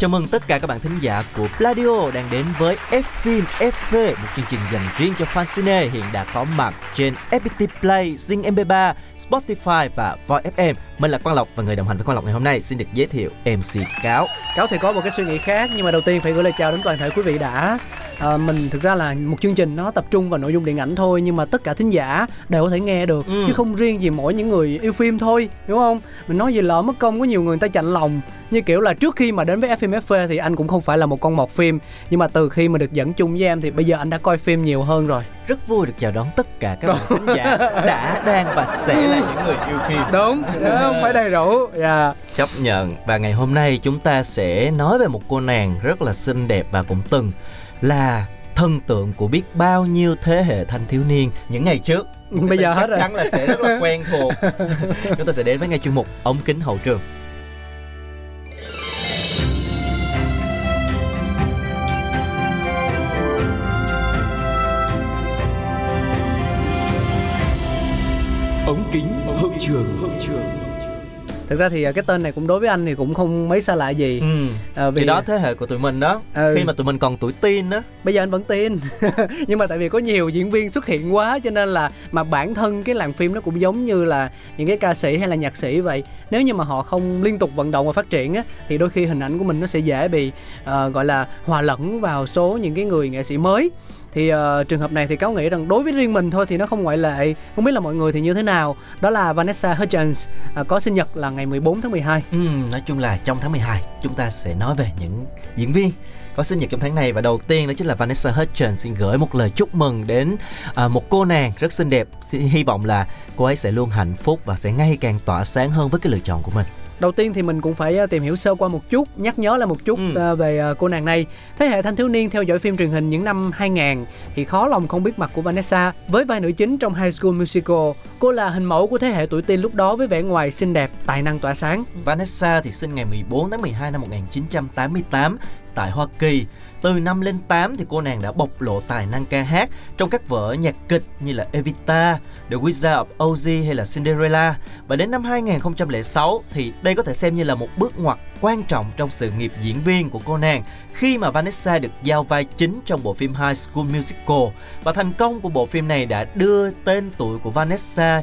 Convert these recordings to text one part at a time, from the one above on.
Chào mừng tất cả các bạn thính giả của Pladio đang đến với F-Film FV, một chương trình dành riêng cho fan cine hiện đã có mặt trên FPT Play, Zing MP3, Spotify và Voi FM. Mình là Quang Lộc và người đồng hành với Quang Lộc ngày hôm nay xin được giới thiệu MC Cáo. Cáo thì có một cái suy nghĩ khác nhưng mà đầu tiên phải gửi lời chào đến toàn thể quý vị đã à, mình thực ra là một chương trình nó tập trung vào nội dung điện ảnh thôi nhưng mà tất cả thính giả đều có thể nghe được Ừ. chứ không riêng gì mỗi những người yêu phim thôi hiểu không? Mình nói gì lỡ mất công có nhiều người, người ta chạnh lòng. Như kiểu là trước khi mà đến với FM FV thì anh cũng không phải là một con mọt phim nhưng mà từ khi mà được dẫn chung với em thì bây giờ anh đã coi phim nhiều hơn rồi. Rất vui được chào đón tất cả các bạn thính giả đã, đang và sẽ là những người yêu phim. đúng không phải đầy đủ dạ. Chấp nhận. Và ngày hôm nay chúng ta sẽ nói về một cô nàng rất là xinh đẹp và cũng từng là thần tượng của biết bao nhiêu thế hệ thanh thiếu niên những ngày trước. Bây giờ hết chắc rồi. chắn là sẽ rất là quen thuộc. Chúng ta sẽ đến với ngay chuyên mục ống kính hậu trường. Ống kính hậu trường hậu trường thực ra thì à, cái tên này cũng đối với anh thì cũng không mấy xa lạ gì. Ừ. à, thì đó thế hệ của tụi mình đó Ừ. khi mà tụi mình còn tuổi teen đó bây giờ anh vẫn tin nhưng mà tại vì có nhiều diễn viên xuất hiện quá cho nên là mà bản thân cái làng phim nó cũng giống như là những cái ca sĩ hay là nhạc sĩ vậy. Nếu như mà họ không liên tục vận động và phát triển á thì đôi khi hình ảnh của mình nó sẽ dễ bị ờ, gọi là hòa lẫn vào số những cái người nghệ sĩ mới thì uh, trường hợp này thì cáo nghĩ rằng đối với riêng mình thôi thì nó không ngoại lệ. Không biết là mọi người thì như thế nào? Đó là Vanessa Hudgens uh, có sinh nhật là ngày 14 tháng 12 ừ, nói chung là trong tháng 12 chúng ta sẽ nói về những diễn viên có sinh nhật trong tháng này. Và đầu tiên đó chính là Vanessa Hudgens xin gửi một lời chúc mừng đến à, một cô nàng rất xinh đẹp. Xin hy vọng là cô ấy sẽ luôn hạnh phúc và sẽ ngày càng tỏa sáng hơn với cái lựa chọn của mình. Đầu tiên thì mình cũng phải ờ, tìm hiểu sơ qua một chút, nhắc nhớ lại một chút Ừ. ờ, về ờ, cô nàng này. Thế hệ thanh thiếu niên theo dõi phim truyền hình những năm 2000 thì khó lòng không biết mặt của Vanessa với vai nữ chính trong High School Musical. Cô là hình mẫu của thế hệ tuổi teen lúc đó với vẻ ngoài xinh đẹp, tài năng tỏa sáng. Vanessa thì sinh ngày 14 tháng 12 năm 1988 tại Hoa Kỳ. Từ năm lên 8 thì cô nàng đã bộc lộ tài năng ca hát trong các vở nhạc kịch như là Evita, The Wizard of Oz hay là Cinderella. Và đến năm 2006 thì đây có thể xem như là một bước ngoặt quan trọng trong sự nghiệp diễn viên của cô nàng khi mà Vanessa được giao vai chính trong bộ phim High School Musical. Và thành công của bộ phim này đã đưa tên tuổi của Vanessa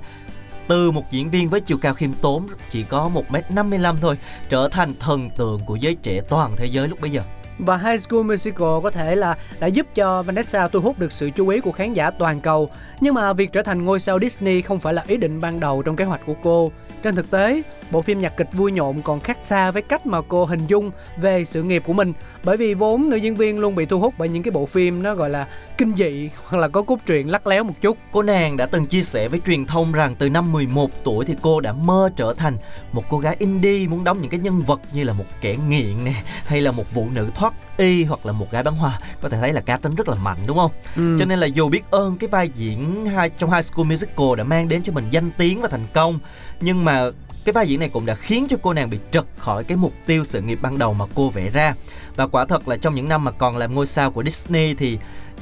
từ một diễn viên với chiều cao khiêm tốn chỉ có 1m55 thôi trở thành thần tượng của giới trẻ toàn thế giới lúc bấy giờ. Và High School Musical có thể là đã giúp cho Vanessa thu hút được sự chú ý của khán giả toàn cầu. Nhưng mà việc trở thành ngôi sao Disney không phải là ý định ban đầu trong kế hoạch của cô. Trên thực tế, bộ phim nhạc kịch vui nhộn còn khác xa với cách mà cô hình dung về sự nghiệp của mình. Bởi vì vốn nữ diễn viên luôn bị thu hút bởi những cái bộ phim nó gọi là kinh dị hoặc là có cốt truyện lắc léo một chút. Cô nàng đã từng chia sẻ với truyền thông rằng từ năm 11 tuổi thì cô đã mơ trở thành một cô gái indie muốn đóng những cái nhân vật như là một kẻ nghiện nè hay là một phụ nữ thoát y hoặc là một gái bán hoa có thể thấy là cá tính rất là mạnh đúng không? Ừ. Cho nên là dù biết ơn cái vai diễn hai trong High School Musical đã mang đến cho mình danh tiếng và thành công nhưng mà cái vai diễn này cũng đã khiến cho cô nàng bị trật khỏi cái mục tiêu sự nghiệp ban đầu mà cô vẽ ra và quả thật là trong những năm mà còn làm ngôi sao của Disney thì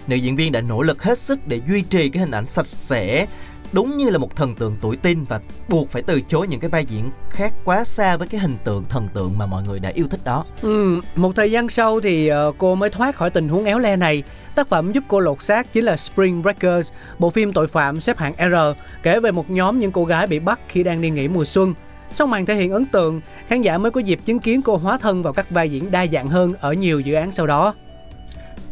nữ diễn viên đã nỗ lực hết sức để duy trì cái hình ảnh sạch sẽ đúng như là một thần tượng tuổi teen và buộc phải từ chối những cái vai diễn khác quá xa với cái hình tượng thần tượng mà mọi người đã yêu thích đó Ừ, một thời gian sau thì ờ, cô mới thoát khỏi tình huống éo le này. Tác phẩm giúp cô lột xác chính là Spring Breakers, bộ phim tội phạm xếp hạng R, kể về một nhóm những cô gái bị bắt khi đang đi nghỉ mùa xuân. Sau màn thể hiện ấn tượng, khán giả mới có dịp chứng kiến cô hóa thân vào các vai diễn đa dạng hơn ở nhiều dự án sau đó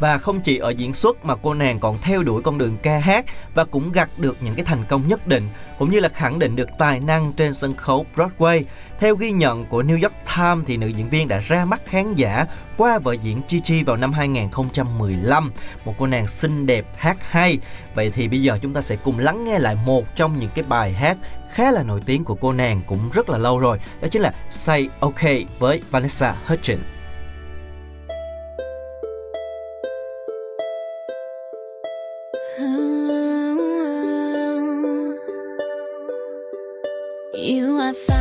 và không chỉ ở diễn xuất mà cô nàng còn theo đuổi con đường ca hát và cũng gặt được những cái thành công nhất định cũng như là khẳng định được tài năng trên sân khấu Broadway. Theo ghi nhận của New York Times thì nữ diễn viên đã ra mắt khán giả qua vở diễn Gigi vào năm 2015, một cô nàng xinh đẹp hát hay. Vậy thì bây giờ chúng ta sẽ cùng lắng nghe lại một trong những cái bài hát khá là nổi tiếng của cô nàng cũng rất là lâu rồi, đó chính là Say OK với Vanessa Hudgens. You are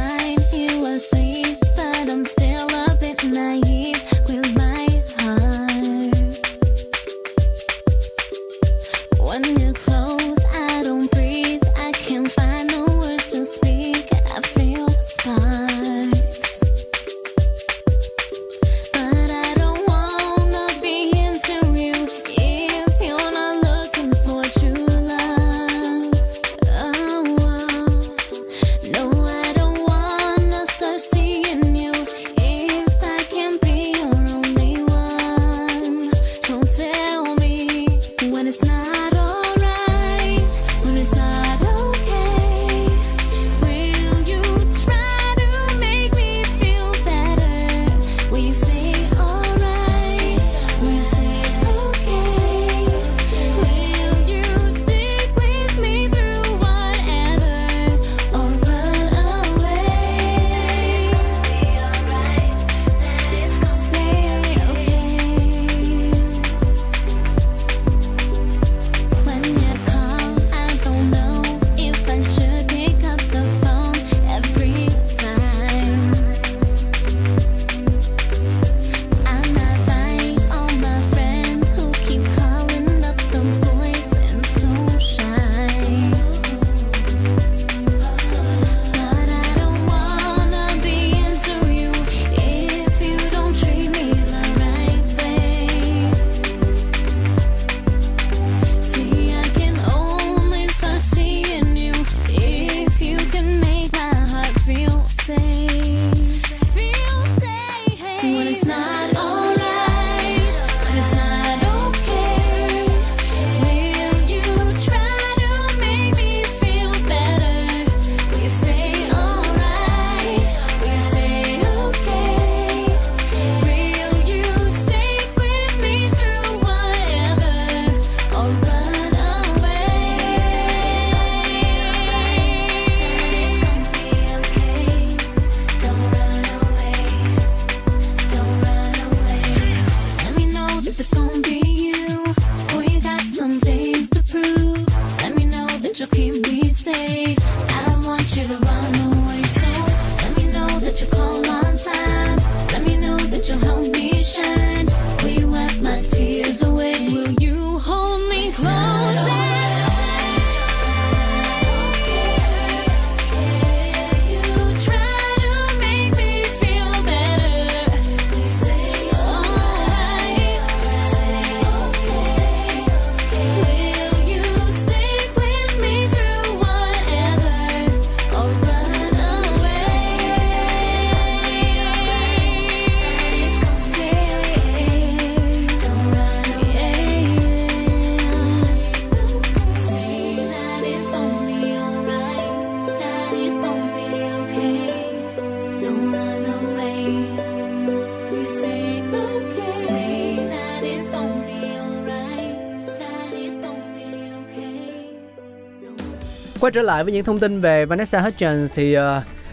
Quay trở lại với những thông tin về Vanessa Hudgens thì uh,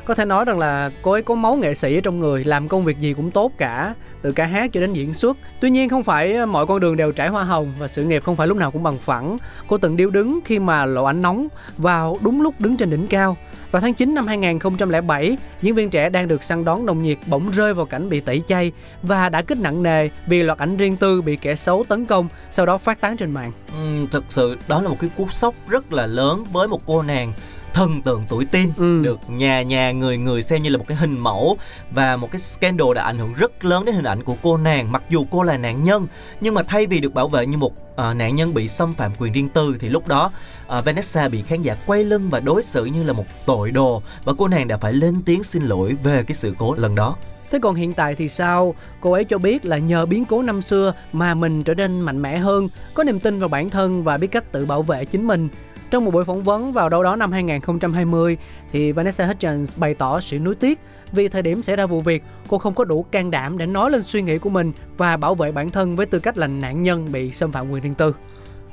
có thể nói rằng là cô ấy có máu nghệ sĩ ở trong người, làm công việc gì cũng tốt cả, từ ca hát cho đến diễn xuất. Tuy nhiên không phải mọi con đường đều trải hoa hồng và sự nghiệp không phải lúc nào cũng bằng phẳng. Cô từng điêu đứng khi mà lộ ánh nóng vào đúng lúc đứng trên đỉnh cao. Vào tháng 9 năm 2007, diễn viên trẻ đang được săn đón nồng nhiệt bỗng rơi vào cảnh bị tẩy chay và đã kích nặng nề vì loạt ảnh riêng tư bị kẻ xấu tấn công, sau đó phát tán trên mạng. Ừ, thực sự đó là một cái cú sốc rất là lớn với một cô nàng thần tượng tuổi teen Ừ. được nhà nhà người người xem như là một cái hình mẫu và một cái scandal đã ảnh hưởng rất lớn đến hình ảnh của cô nàng mặc dù cô là nạn nhân nhưng mà thay vì được bảo vệ như một ờ, nạn nhân bị xâm phạm quyền riêng tư thì lúc đó ờ, Vanessa bị khán giả quay lưng và đối xử như là một tội đồ và cô nàng đã phải lên tiếng xin lỗi về cái sự cố lần đó Thế còn hiện tại thì sao? Cô ấy cho biết là nhờ biến cố năm xưa mà mình trở nên mạnh mẽ hơn, có niềm tin vào bản thân và biết cách tự bảo vệ chính mình. Trong một buổi phỏng vấn vào đâu đó năm 2020 thì Vanessa Hudgens bày tỏ sự nuối tiếc vì thời điểm xảy ra vụ việc, cô không có đủ can đảm để nói lên suy nghĩ của mình và bảo vệ bản thân với tư cách là nạn nhân bị xâm phạm quyền riêng tư.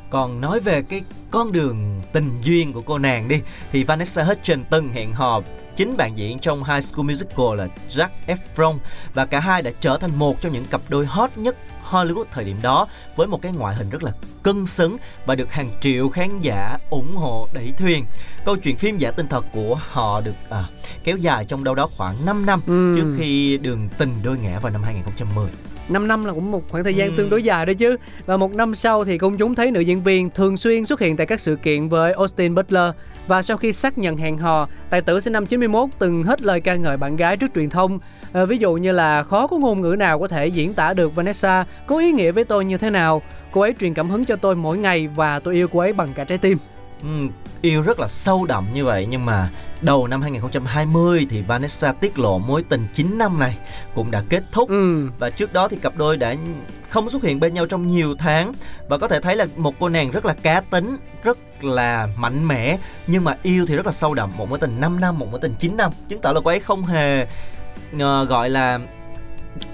Còn nói về cái con đường tình duyên của cô nàng đi thì Vanessa Hudgens từng hẹn hò chính bạn diễn trong High School Musical là Zac Efron và cả hai đã trở thành một trong những cặp đôi hot nhất Hollywood thời điểm đó với một cái ngoại hình rất là cân xứng và được hàng triệu khán giả ủng hộ đẩy thuyền. Câu chuyện phim giả tinh thật của họ được à, kéo dài trong đâu đó khoảng 5 năm Ừm. trước khi đường tình đôi ngã vào năm 2010. 5 năm là cũng một khoảng thời gian Ừ. tương đối dài đó chứ. Và một năm sau thì công chúng thấy nữ diễn viên thường xuyên xuất hiện tại các sự kiện với Austin Butler. Và sau khi xác nhận hẹn hò, tài tử sinh năm 91 từng hết lời ca ngợi bạn gái trước truyền thông. Ờ, ví dụ như là khó có ngôn ngữ nào có thể diễn tả được Vanessa có ý nghĩa với tôi như thế nào. Cô ấy truyền cảm hứng cho tôi mỗi ngày và tôi yêu cô ấy bằng cả trái tim. Ừm, yêu rất là sâu đậm như vậy nhưng mà đầu năm 2020 thì Vanessa tiết lộ mối tình 9 năm này cũng đã kết thúc Ừ. và trước đó thì cặp đôi đã không xuất hiện bên nhau trong nhiều tháng và có thể thấy là một cô nàng rất là cá tính, rất là mạnh mẽ nhưng mà yêu thì rất là sâu đậm, một mối tình 5 năm, một mối tình 9 năm, chứng tỏ là cô ấy không hề ờ, gọi là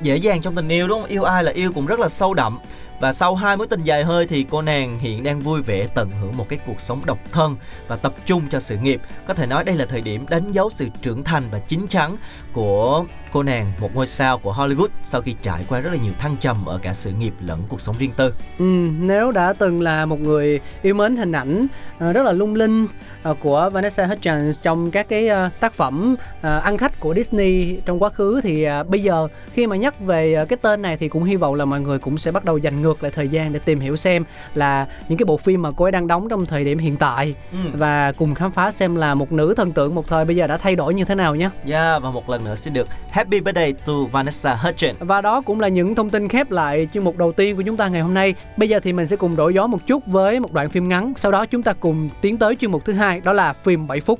dễ dàng trong tình yêu đúng không? Yêu ai là yêu cũng rất là sâu đậm. Và sau hai mối tình dài hơi thì cô nàng hiện đang vui vẻ tận hưởng một cái cuộc sống độc thân và tập trung cho sự nghiệp. Có thể nói đây là thời điểm đánh dấu sự trưởng thành và chín chắn của cô nàng, một ngôi sao của Hollywood sau khi trải qua rất là nhiều thăng trầm ở cả sự nghiệp lẫn cuộc sống riêng tư. Ừ, nếu đã từng là một người yêu mến hình ảnh ờ, rất là lung linh ờ, của Vanessa Hudgens trong các cái ờ, tác phẩm ăn khách của Disney trong quá khứ thì bây giờ khi mà nhắc về cái tên này thì cũng hy vọng là mọi người cũng sẽ bắt đầu dành ngược lại thời gian để tìm hiểu xem là những cái bộ phim mà cô ấy đang đóng trong thời điểm hiện tại Ừ. và cùng khám phá xem là một nữ thần tượng một thời bây giờ đã thay đổi như thế nào nhé. Yeah, và một lần nữa xin được Happy Birthday to Vanessa Hudgens. Và đó cũng là những thông tin khép lại chuyên mục đầu tiên của chúng ta ngày hôm nay. Bây giờ thì mình sẽ cùng đổi gió một chút với một đoạn phim ngắn. Sau đó chúng ta cùng tiến tới chuyên mục thứ hai đó là phim 7 phút.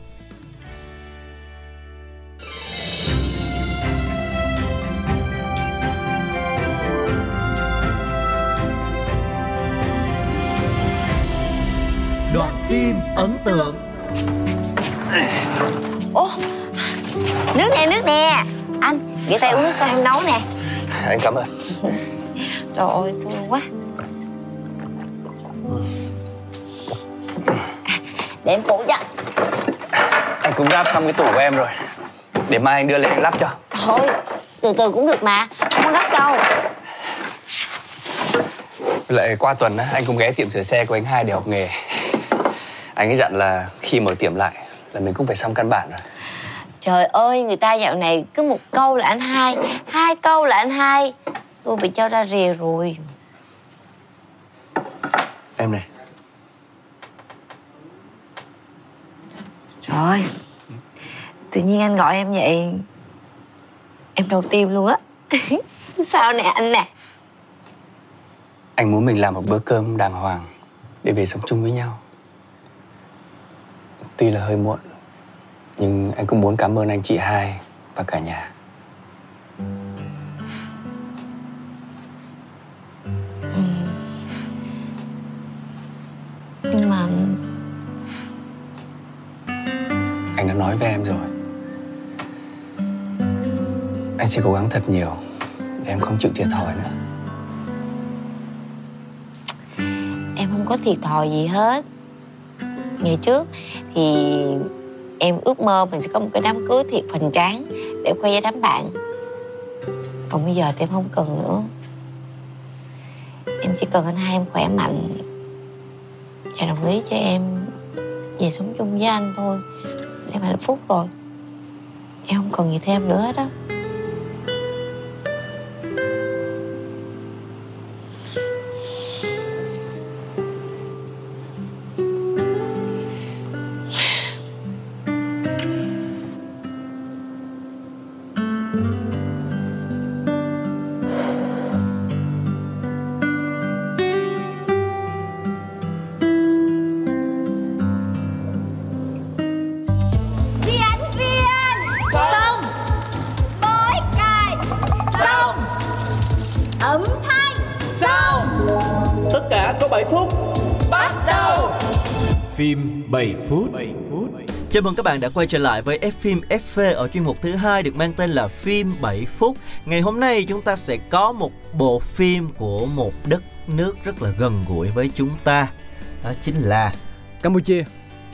Đoạn phim ấn tượng. Ủa? Nước nè nước nè. Anh Gửi tay uống nước sao em nấu nè. Anh cảm ơn. Trời ơi thương quá. Để em phụ cho. Anh cũng ráp xong cái tủ của em rồi. Để mai anh đưa lên anh lắp cho. Thôi từ từ cũng được mà. Không có gấp đâu. Với lại qua tuần á, anh cũng ghé tiệm sửa xe của anh hai để học nghề anh ấy dặn là khi mở tiệm lại là mình cũng phải xong căn bản rồi. Trời ơi người ta dạo này cứ một câu là anh hai Hai câu là anh hai. Tôi bị cho ra rìa rồi. Em này. Trời ơi Tự nhiên anh gọi em vậy. Em đau tim luôn á. Sao nè anh nè? Anh muốn mình làm một bữa cơm đàng hoàng để về sống chung với nhau tuy là hơi muộn nhưng anh cũng muốn cảm ơn anh chị hai và cả nhà. Nhưng mà anh đã nói với em rồi. Anh sẽ cố gắng thật nhiều để em không chịu thiệt thòi nữa. Em không có thiệt thòi gì hết ngày trước, thì em ước mơ mình sẽ có một cái đám cưới thiệt hoành tráng để khoe với đám bạn. Còn bây giờ thì em không cần nữa. Em chỉ cần anh hai em khỏe mạnh, và đồng ý cho em về sống chung với anh thôi. Em hạnh phúc rồi. Em không cần gì thêm nữa hết á. Chào mừng các bạn đã quay trở lại với F phim FV ở chuyên mục thứ hai được mang tên là phim 7 phút. Ngày hôm nay chúng ta sẽ có một bộ phim của một đất nước rất là gần gũi với chúng ta. Đó chính là Campuchia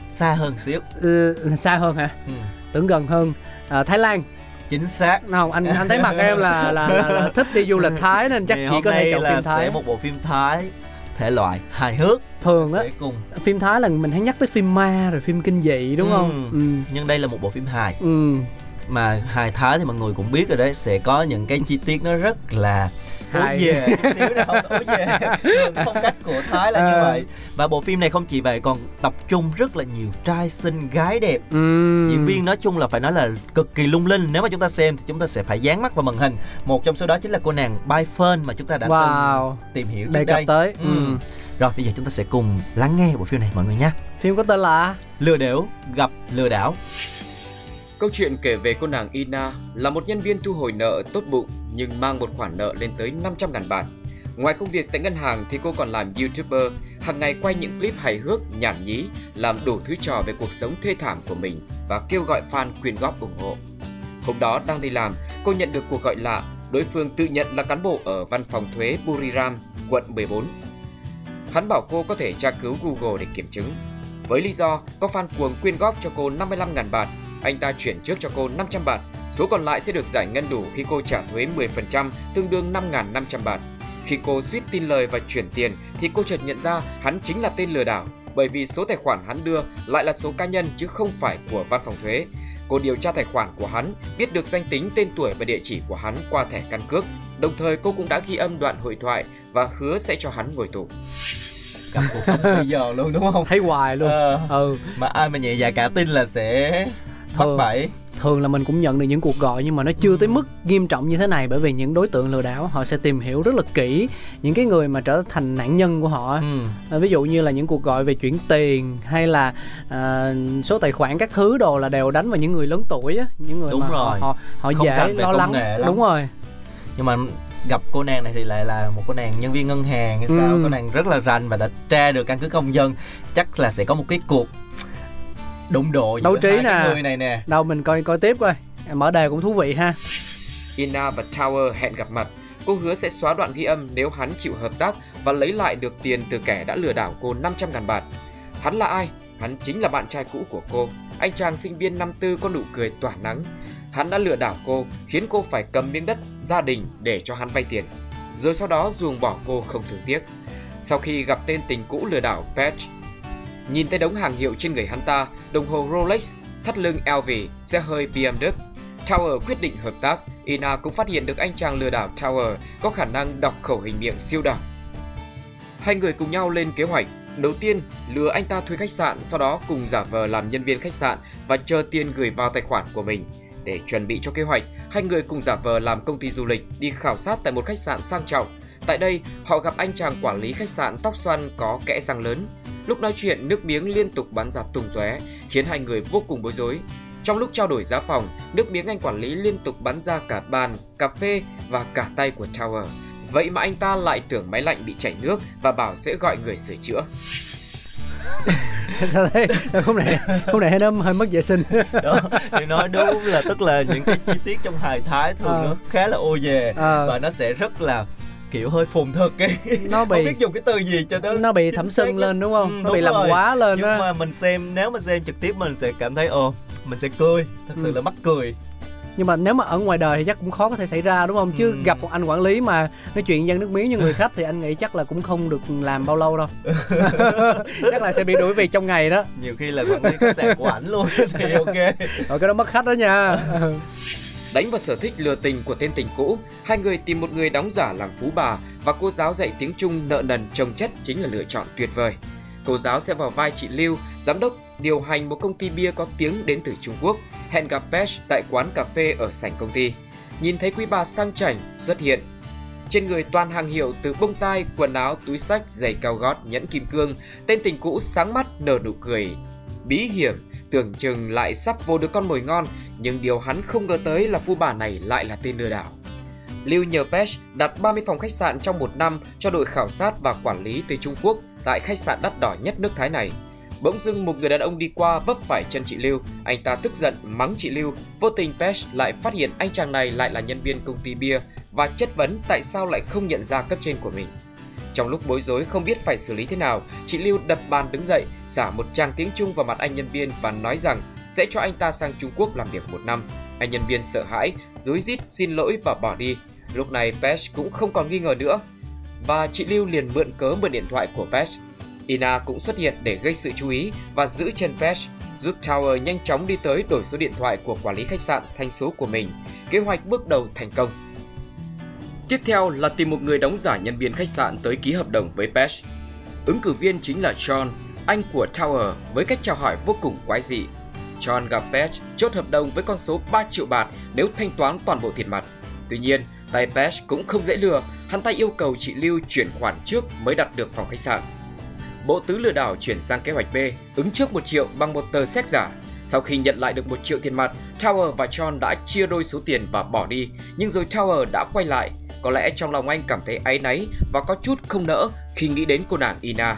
xa hơn xíu. ừ, xa hơn hả Ừ. tưởng gần hơn à, Thái Lan Chính xác. không anh anh thấy mặt em là là, là, là thích đi du lịch Thái nên chắc Ngày chỉ có thể chọn là phim Thái sẽ một bộ phim Thái thể loại hài hước. Thường á cùng. phim Thái là mình hay nhắc tới phim ma rồi phim kinh dị đúng Ừ. không ừ. nhưng đây là một bộ phim hài. Ừ. Mà hài Thái thì mọi người cũng biết rồi đấy sẽ có những cái chi tiết nó rất là Hài. về? Chút xíu đâu ố về? Phong cách của Thái là như À. vậy. Và bộ phim này không chỉ vậy còn tập trung rất là nhiều trai xinh gái đẹp. Ừ diễn viên nói chung là phải nói là cực kỳ lung linh. Nếu mà chúng ta xem thì chúng ta sẽ phải dán mắt vào màn hình. Một trong số đó chính là cô nàng Bai Phơn mà chúng ta đã wow. từng tìm hiểu đề trước cập đây. tới. Ừ. rồi bây giờ chúng ta sẽ cùng lắng nghe bộ phim này mọi người nhé phim có tên là lừa đảo gặp lừa đảo. Câu chuyện kể về cô nàng Ina là một nhân viên thu hồi nợ tốt bụng nhưng mang một khoản nợ lên tới 500.000 bản. Ngoài công việc tại ngân hàng thì cô còn làm YouTuber, hàng ngày quay những clip hài hước, nhảm nhí, làm đủ thứ trò về cuộc sống thê thảm của mình và kêu gọi fan quyên góp ủng hộ. Hôm đó đang đi làm, cô nhận được cuộc gọi lạ, đối phương tự nhận là cán bộ ở văn phòng thuế Buriram, quận 14. Hắn bảo cô có thể tra cứu Google để kiểm chứng. Với lý do có fan cuồng quyên góp cho cô 55.000 bạt, anh ta chuyển trước cho cô 500 bạt, số còn lại sẽ được giải ngân đủ khi cô trả thuế 10%, tương đương 5.500 bạt. Khi cô suýt tin lời và chuyển tiền thì cô chợt nhận ra hắn chính là tên lừa đảo, bởi vì số tài khoản hắn đưa lại là số cá nhân chứ không phải của văn phòng thuế. Cô điều tra tài khoản của hắn, biết được danh tính, tên tuổi và địa chỉ của hắn qua thẻ căn cước. Đồng thời cô cũng đã ghi âm đoạn hội thoại và hứa sẽ cho hắn ngồi tù. gặp cuộc sống bây giờ luôn đúng không thấy hoài luôn Ờ, ừ mà ai mà nhẹ dạ cả tin là sẽ Thường. bẫy thường là mình cũng nhận được những cuộc gọi nhưng mà nó chưa tới mức nghiêm trọng như thế này bởi vì những đối tượng lừa đảo họ sẽ tìm hiểu rất là kỹ những cái người mà trở thành nạn nhân của họ ừ. À, ví dụ như là những cuộc gọi về chuyển tiền hay là à, số tài khoản các thứ đồ là đều đánh vào những người lớn tuổi á những người Đúng mà họ rồi. họ, họ Không dễ lo lắng lắm. đúng rồi nhưng mà gặp cô nàng này thì lại là một cô nàng nhân viên ngân hàng hay sao Ừ. cô nàng rất là rành và đã tra được căn cứ công dân chắc là sẽ có một cái cuộc đụng độ Đấu trí nè. người này nè đâu mình coi coi tiếp coi mở đề cũng thú vị ha Ina và Tower hẹn gặp mặt. Cô hứa sẽ xóa đoạn ghi âm nếu hắn chịu hợp tác và lấy lại được tiền từ kẻ đã lừa đảo cô 500 ngàn bạt. Hắn là ai? Hắn chính là bạn trai cũ của cô, anh chàng sinh viên năm tư có nụ cười tỏa nắng. Hắn đã lừa đảo cô, khiến cô phải cầm miếng đất, gia đình để cho hắn vay tiền. Rồi sau đó ruồng bỏ cô không thương tiếc. Sau khi gặp tên tình cũ lừa đảo Patch, nhìn thấy đống hàng hiệu trên người hắn ta, đồng hồ Rolex, thắt lưng LV, xe hơi BMW, Tower quyết định hợp tác, Ina cũng phát hiện được anh chàng lừa đảo Tower có khả năng đọc khẩu hình miệng siêu đẳng. Hai người cùng nhau lên kế hoạch. Đầu tiên, lừa anh ta thuê khách sạn, sau đó cùng giả vờ làm nhân viên khách sạn và chờ tiền gửi vào tài khoản của mình. Để chuẩn bị cho kế hoạch, hai người cùng giả vờ làm công ty du lịch đi khảo sát tại một khách sạn sang trọng. Tại đây, họ gặp anh chàng quản lý khách sạn tóc xoăn có kẽ răng lớn. Lúc nói chuyện, nước miếng liên tục bắn ra tung tóe, khiến hai người vô cùng bối rối. Trong lúc trao đổi giá phòng, nước miếng anh quản lý liên tục bắn ra cả bàn, cà phê và cả tay của Tower. Vậy mà anh ta lại tưởng máy lạnh bị chảy nước và bảo sẽ gọi người sửa chữa. sao thế không này không này nó hơi mất vệ sinh đó thì nói đúng là tức là những cái chi tiết trong hài thái thường Ờ. nó khá là ô về Ờ. và nó sẽ rất là kiểu hơi phồn thực ấy. Nó không bị biết dùng cái từ gì cho nó nó bị thẩm sưng lên đúng không? Ừ, nó bị làm rồi. quá lên nhưng á. mà mình xem nếu mà xem trực tiếp mình sẽ cảm thấy ồ mình sẽ cười. Thật sự Ừ. là mắc cười. Nhưng mà nếu mà ở ngoài đời thì chắc cũng khó có thể xảy ra đúng không? Chứ Ừ. gặp một anh quản lý mà nói chuyện dân nước miếng như người khách thì anh nghĩ chắc là cũng không được làm bao lâu đâu. Chắc là sẽ bị đuổi việc trong ngày đó. Nhiều khi là quản lý khách sạn của ảnh luôn thì ok. Rồi cái đó mất khách đó nha Đánh vào sở thích lừa tình của tên tình cũ, hai người tìm một người đóng giả làm phú bà và cô giáo dạy tiếng Trung nợ nần trồng chất chính là lựa chọn tuyệt vời. Cô giáo sẽ vào vai chị Lưu, giám đốc điều hành một công ty bia có tiếng đến từ Trung Quốc, hẹn gặp Pesh tại quán cà phê ở sảnh công ty. Nhìn thấy quý bà sang chảnh xuất hiện. Trên người toàn hàng hiệu từ bông tai, quần áo, túi sách, giày cao gót, nhẫn kim cương, tên tình cũ sáng mắt nở nụ cười. Bí hiểm, tưởng chừng lại sắp vô được con mồi ngon, nhưng điều hắn không ngờ tới là phu bà này lại là tên lừa đảo. Liu nhờ Pesh đặt 30 phòng khách sạn trong một năm cho đội khảo sát và quản lý từ Trung Quốc tại khách sạn đắt đỏ nhất nước Thái này. Bỗng dưng một người đàn ông đi qua vấp phải chân chị Lưu, anh ta tức giận mắng chị Lưu, vô tình Pesh lại phát hiện anh chàng này lại là nhân viên công ty bia và chất vấn tại sao lại không nhận ra cấp trên của mình. Trong lúc bối rối không biết phải xử lý thế nào, chị Lưu đập bàn đứng dậy, xả một tràng tiếng Trung vào mặt anh nhân viên và nói rằng sẽ cho anh ta sang Trung Quốc làm việc một năm. Anh nhân viên sợ hãi, rối rít xin lỗi và bỏ đi. Lúc này Pesh cũng không còn nghi ngờ nữa. Và chị Lưu liền mượn cớ mượn điện thoại của Pesh. Ina cũng xuất hiện để gây sự chú ý và giữ chân Pesh, giúp Tower nhanh chóng đi tới đổi số điện thoại của quản lý khách sạn thành số của mình. Kế hoạch bước đầu thành công. Tiếp theo là tìm một người đóng giả nhân viên khách sạn tới ký hợp đồng với Pesh. Ứng cử viên chính là John, anh của Tower với cách chào hỏi vô cùng quái dị. John gặp Pesh chốt hợp đồng với con số 3 triệu bạt nếu thanh toán toàn bộ tiền mặt. Tuy nhiên, tay Pesh cũng không dễ lừa, hắn ta yêu cầu chị Lưu chuyển khoản trước mới đặt được phòng khách sạn. Bộ tứ lừa đảo chuyển sang kế hoạch B, ứng trước 1 triệu bằng một tờ séc giả. Sau khi nhận lại được 1 triệu tiền mặt, Tower và John đã chia đôi số tiền và bỏ đi, nhưng rồi Tower đã quay lại. Có lẽ trong lòng anh cảm thấy áy náy và có chút không nỡ khi nghĩ đến cô nàng Ina.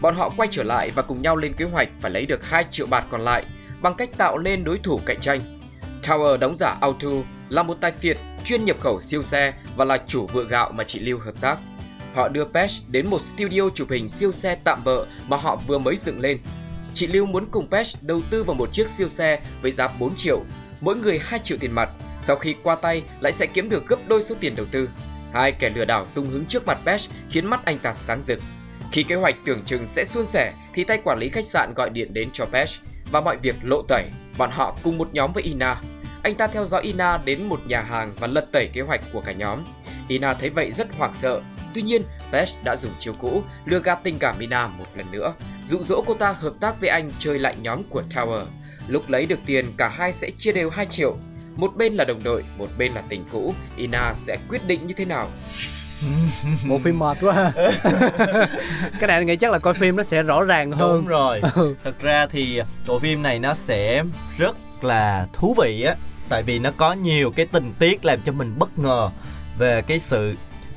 Bọn họ quay trở lại và cùng nhau lên kế hoạch phải lấy được 2 triệu bạt còn lại bằng cách tạo nên đối thủ cạnh tranh. Tower đóng giả Auto là một tài phiệt chuyên nhập khẩu siêu xe và là chủ vựa gạo mà chị Lưu hợp tác. Họ đưa Pesh đến một studio chụp hình siêu xe tạm bợ mà họ vừa mới dựng lên. Chị Lưu muốn cùng Pesh đầu tư vào một chiếc siêu xe với giá 4 triệu, mỗi người 2 triệu tiền mặt. Sau khi qua tay lại sẽ kiếm được gấp đôi số tiền đầu tư. Hai kẻ lừa đảo tung hứng trước mặt Bash khiến mắt anh ta sáng rực. Khi kế hoạch tưởng chừng sẽ suôn sẻ thì tay quản lý khách sạn gọi điện đến cho Bash và mọi việc lộ tẩy. Bọn họ cùng một nhóm với Ina. Anh ta theo dõi Ina đến một nhà hàng và lật tẩy kế hoạch của cả nhóm. Ina thấy vậy rất hoảng sợ. Tuy nhiên, Bash đã dùng chiêu cũ lừa gạt tình cảm Ina một lần nữa, dụ dỗ cô ta hợp tác với anh chơi lại nhóm của Tower. Lúc lấy được tiền, cả hai sẽ chia đều 2 triệu. Một bên là đồng đội, một bên là tình cũ. Ina sẽ quyết định như thế nào? Bộ phim mệt quá ha. Cái này anh nghĩ chắc là coi phim nó sẽ rõ ràng hơn. Đúng rồi. Ừ. Thật ra thì bộ phim này nó sẽ rất là thú vị á tại vì nó có nhiều cái tình tiết làm cho mình bất ngờ về cái sự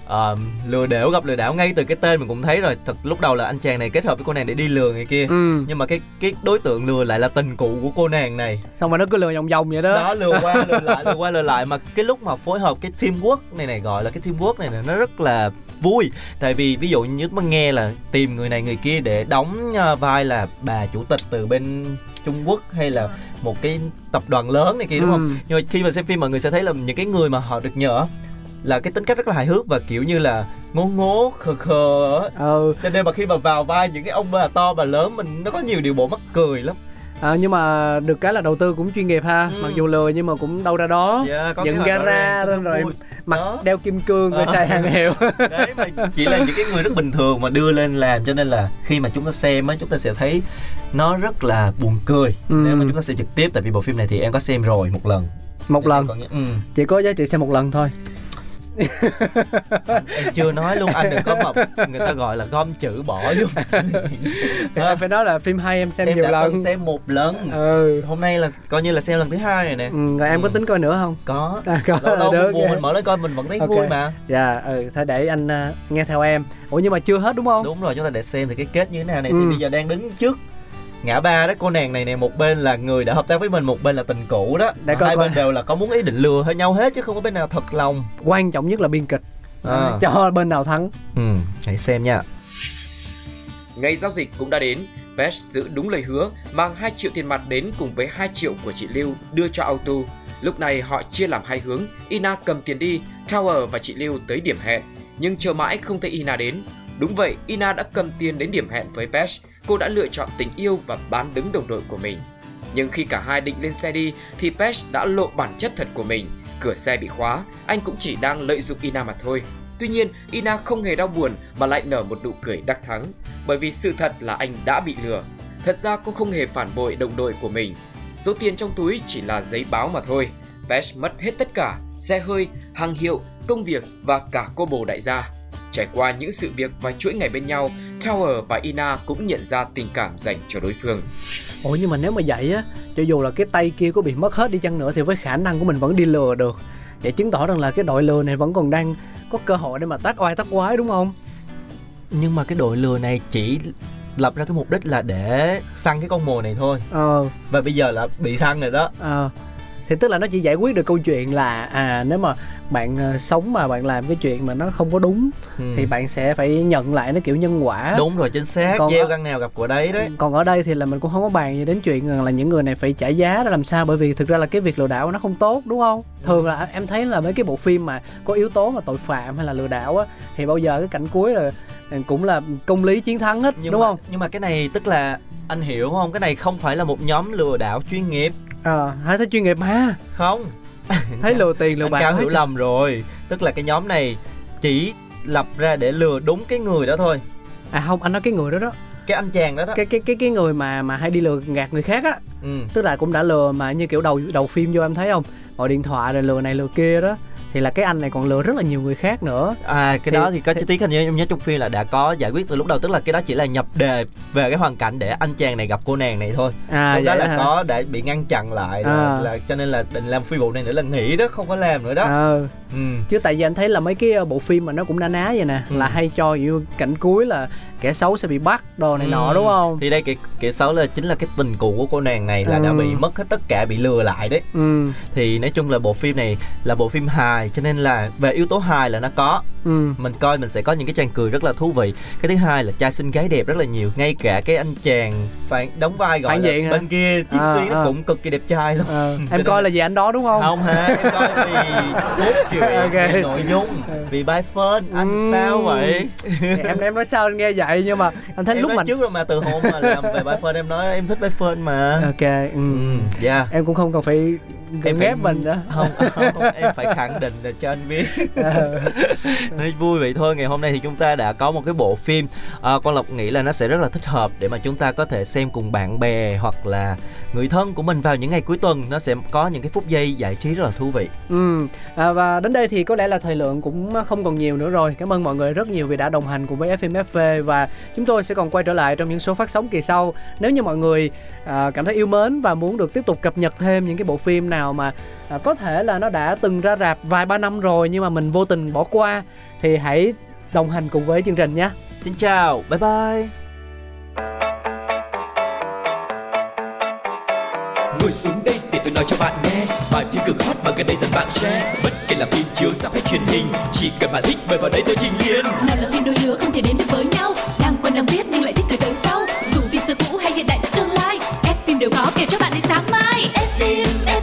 ờ, lừa đảo gặp lừa đảo ngay từ cái tên mình cũng thấy rồi thật lúc đầu là anh chàng này kết hợp với cô nàng để đi lừa người kia Ừ. nhưng mà cái cái đối tượng lừa lại là tình cũ của cô nàng này Xong rồi nó cứ lừa vòng vòng vậy đó. đó lừa qua lừa lại lừa qua lừa lại mà cái lúc mà phối hợp cái teamwork này này gọi là cái teamwork này này nó rất là vui tại vì ví dụ như mà nghe là tìm người này người kia để đóng ờ, vai là bà chủ tịch từ bên Trung Quốc hay là một cái tập đoàn lớn này kia đúng không Ừ. nhưng mà khi mà xem phim mọi người sẽ thấy là những cái người mà họ được nhờ là cái tính cách rất là hài hước và kiểu như là ngố ngố khờ khờ. Ừ. cho nên mà khi mà vào vai những cái ông bà to bà lớn mình nó có nhiều điều bộ mắc cười lắm À, nhưng mà được cái là đầu tư cũng chuyên nghiệp ha. Ừ. Mặc dù lừa nhưng mà cũng đâu ra đó. Dạ, có Dựng gara rồi vui. Mặt Đó. đeo kim cương rồi Ờ. xài hàng hiệu. đấy mà chỉ là những cái người rất bình thường mà đưa lên làm cho nên là khi mà chúng ta xem á chúng ta sẽ thấy nó rất là buồn cười Ừ. nếu mà chúng ta xem trực tiếp tại vì bộ phim này thì em có xem rồi một lần Một lần. Còn nhớ- ừ. Chỉ có giá trị xem một lần thôi. Em chưa nói luôn anh đừng có mà người ta gọi là gom chữ bỏ vô Thì em phải nói là phim hay em xem em nhiều đã lần. xem một lần Ừ. hôm nay là coi như là xem lần thứ hai rồi nè Ừ, rồi em có Ừ. tính coi nữa không? có À, có lâu lâu được, buồn dạ. mình mở lên coi mình vẫn thấy Ok. vui mà Dạ, ừ, thôi để anh à, nghe theo em. Ủa nhưng mà chưa hết đúng không? đúng rồi chúng ta để xem thì cái kết như thế nào này Ừ. thì bây giờ đang đứng trước ngã ba đó cô nàng này nè một bên là người đã hợp tác với mình một bên là tình cũ đó Để coi hai coi. bên đều là có muốn ý định lừa hơi nhau hết chứ không có bên nào thật lòng Quan trọng nhất là biên kịch. À. Cho bên nào thắng. ừ hãy xem nha Ngày giao dịch cũng đã đến, Pesh giữ đúng lời hứa, mang 2 triệu tiền mặt đến cùng với 2 triệu của chị Lưu đưa cho Auto. Lúc này họ chia làm hai hướng, Ina cầm tiền đi, Tower và chị Lưu tới điểm hẹn, nhưng chờ mãi không thấy Ina đến. Đúng vậy, Ina đã cầm tiền đến điểm hẹn với Pesh, cô đã lựa chọn tình yêu và bán đứng đồng đội của mình. Nhưng khi cả hai định lên xe đi thì Pesh đã lộ bản chất thật của mình. Cửa xe bị khóa, anh cũng chỉ đang lợi dụng Ina mà thôi. Tuy nhiên, Ina không hề đau buồn mà lại nở một nụ cười đắc thắng, bởi vì sự thật là anh đã bị lừa. Thật ra cô không hề phản bội đồng đội của mình. Số tiền trong túi chỉ là giấy báo mà thôi. Pesh mất hết tất cả, xe hơi, hàng hiệu, công việc và cả cô bồ đại gia. Trải qua những sự việc và chuỗi ngày bên nhau, Tower và Ina cũng nhận ra tình cảm dành cho đối phương. Ủa nhưng mà nếu mà vậy á, cho dù là cái tay kia có bị mất hết đi chăng nữa thì với khả năng của mình vẫn đi lừa được. để chứng tỏ rằng là cái đội lừa này vẫn còn đang có cơ hội để mà tác oai tác quái đúng không? Nhưng mà cái đội lừa này chỉ lập ra cái mục đích là để săn cái con mồi này thôi. Ờ. Và bây giờ là bị săn rồi đó. Ờ. Thì tức là nó chỉ giải quyết được câu chuyện là à nếu mà bạn ờ, sống mà bạn làm cái chuyện mà nó không có đúng ừ. thì bạn sẽ phải nhận lại nó kiểu nhân quả. Đúng rồi chính xác. Còn gieo răng nào gặp quả đấy đấy. còn ở đây thì là mình cũng không có bàn gì đến chuyện rằng là những người này phải trả giá ra làm sao bởi vì thực ra là cái việc lừa đảo nó không tốt đúng không? Thường là em thấy là mấy cái bộ phim mà có yếu tố mà tội phạm hay là lừa đảo á thì bao giờ cái cảnh cuối là cũng là công lý chiến thắng hết nhưng đúng mà, không? nhưng mà cái này tức là anh hiểu không? Cái này không phải là một nhóm lừa đảo chuyên nghiệp. Ờ hay thấy chuyên nghiệp mà? Không thấy lừa tiền lừa bạc cao hiểu lầm rồi. Tức là cái nhóm này chỉ lập ra để lừa đúng cái người đó thôi. À không anh nói cái người đó đó. Cái anh chàng đó đó. Cái cái cái cái người mà mà hay đi lừa gạt người khác á. Ừ. tức là cũng đã lừa mà như kiểu đầu đầu phim vô em thấy không? Gọi điện thoại rồi lừa này lừa kia đó thì là cái anh này còn lừa rất là nhiều người khác nữa À cái Thì- đó thì có chi tiết hình như em nhớ trong phim là đã có giải quyết từ lúc đầu tức là cái đó chỉ là nhập đề về cái hoàn cảnh để anh chàng này gặp cô nàng này thôi. à lúc đó là hả? có để bị ngăn chặn lại À. là cho nên là định làm phi vụ này nữa là nghỉ đó không có làm nữa đó. ờ Ừ. chứ tại vì anh thấy là mấy cái ờ, bộ phim mà nó cũng na ná vậy nè Ừ. là hay cho như cảnh cuối là kẻ xấu sẽ bị bắt đồ này nọ Ừ. đúng không Thì đây kẻ kẻ xấu là chính là cái tình cũ của cô nàng này là đã Ừ. bị mất hết tất cả bị lừa lại đấy. ừ Thì nói chung là bộ phim này là bộ phim hài cho nên là về yếu tố hài là nó có ừ mình coi mình sẽ có những cái tràng cười rất là thú vị cái thứ hai là trai xinh gái đẹp rất là nhiều ngay cả cái anh chàng phản đóng vai gọi Phản là diện hả? bên kia tiếp À, nó à. cũng cực kỳ đẹp trai luôn Cho em coi là gì anh đó đúng không không hả em coi vì cốt truyện Ok. vì nội dung vì bài phơn anh Ừ. sao vậy Thì em em nói sao anh nghe vậy nhưng mà anh thấy em lúc nói mà trước rồi mà từ hôm mà làm về bài phơn em nói em thích bài phơn mà ok ừ. ừ dạ em cũng không cần phải gượng ép mình đó không, không, không em phải khẳng định là cho anh biết. Nói vui vậy thôi ngày hôm nay thì chúng ta đã có một cái bộ phim à, con lộc nghĩ là nó sẽ rất là thích hợp để mà chúng ta có thể xem cùng bạn bè hoặc là người thân của mình vào những ngày cuối tuần nó sẽ có những cái phút giây giải trí rất là thú vị Ừ, à, và đến đây thì có lẽ là thời lượng cũng không còn nhiều nữa rồi. Cảm ơn mọi người rất nhiều vì đã đồng hành cùng với FMFV và chúng tôi sẽ còn quay trở lại trong những số phát sóng kỳ sau. Nếu như mọi người à, cảm thấy yêu mến và muốn được tiếp tục cập nhật thêm những cái bộ phim nào nào mà à, có thể là nó đã từng ra rạp vài ba năm rồi nhưng mà mình vô tình bỏ qua thì hãy đồng hành cùng với chương trình nhé. Xin chào, bye bye. Ngồi xuống đây để tôi nói cho bạn nghe Bài phim cực hot mà gần đây dần bạn share Bất kể là phim chiếu sắp hay truyền hình Chỉ cần bạn thích mời vào đây tôi trình liền Nào là phim đôi lứa không thể đến được với nhau Đang quen đang biết nhưng lại thích từ từ sau Dù phim xưa cũ hay hiện đại tương lai F phim đều có kể cho bạn đến sáng mai F phim, F